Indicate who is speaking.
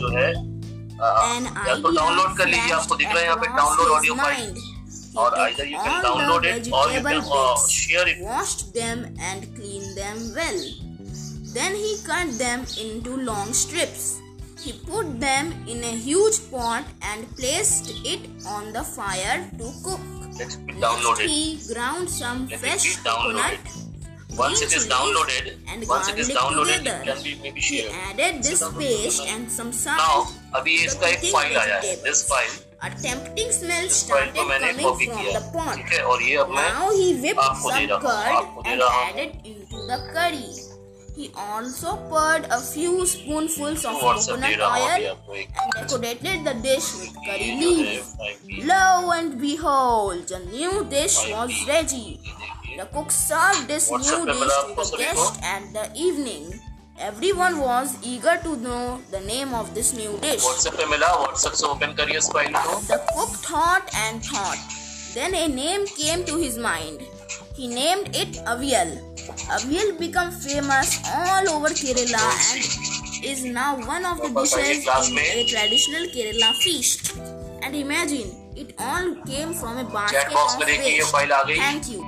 Speaker 1: जो है आपको तो डाउनलोड कर लीजिए आपको दिख रहा है यहाँ पे डाउनलोड ऑडियो फ़ाइल और either you can download it और you can share it
Speaker 2: wash them and clean them well then he cut them into long strips He put them in a huge pot and placed it on the fire to cook.
Speaker 1: Let's download
Speaker 2: Next,
Speaker 1: it.
Speaker 2: He ground some
Speaker 1: Let
Speaker 2: coconut.
Speaker 1: Once it is
Speaker 2: green
Speaker 1: downloaded,
Speaker 2: chilies and
Speaker 1: once it is
Speaker 2: garlic
Speaker 1: downloaded,
Speaker 2: together.
Speaker 1: it can be maybe
Speaker 2: He
Speaker 1: shared.
Speaker 2: added this
Speaker 1: download
Speaker 2: paste
Speaker 1: करना है।
Speaker 2: and some
Speaker 1: Now,
Speaker 2: salt.
Speaker 1: अभी
Speaker 2: the
Speaker 1: इसका एक
Speaker 2: cooking
Speaker 1: file आया है
Speaker 2: vegetables.
Speaker 1: This file
Speaker 2: A tempting smell
Speaker 1: इस file
Speaker 2: started
Speaker 1: को मैंने
Speaker 2: coming
Speaker 1: कॉपी
Speaker 2: from
Speaker 1: किया
Speaker 2: the pot.
Speaker 1: ठीक है और ये अब मैं
Speaker 2: Now he whipped
Speaker 1: आपको दे
Speaker 2: some
Speaker 1: रहा हूँ,
Speaker 2: curd
Speaker 1: आपको दे
Speaker 2: and
Speaker 1: रहा हूँ।
Speaker 2: added into the curry. He also poured a few spoonfuls of
Speaker 1: WhatsApp they
Speaker 2: coconut
Speaker 1: रहा हूँ अभी
Speaker 2: oil
Speaker 1: आपको एक
Speaker 2: and decorated the dish with curry
Speaker 1: ये जो है
Speaker 2: leaves.
Speaker 1: File
Speaker 2: Lo and behold, a new dish was ready.
Speaker 1: ये देखिए
Speaker 2: The cook served this
Speaker 1: WhatsApp
Speaker 2: new
Speaker 1: पे
Speaker 2: dish
Speaker 1: मिला
Speaker 2: to
Speaker 1: आपको
Speaker 2: the
Speaker 1: सभी को?
Speaker 2: guest at the evening. Everyone was eager to know the name of this new dish.
Speaker 1: WhatsApp पे मिला WhatsApp से ओपन करिए इस फाइल को
Speaker 2: The cook thought and thought. Then a name came to his mind. He named it Avial. Avial became famous all over Kerala and is now one of the dishes in a traditional Kerala feast. And imagine, it all came from a basket
Speaker 1: chat box
Speaker 2: of
Speaker 1: में देखिए ये
Speaker 2: waste.
Speaker 1: File आ गई
Speaker 2: Thank you.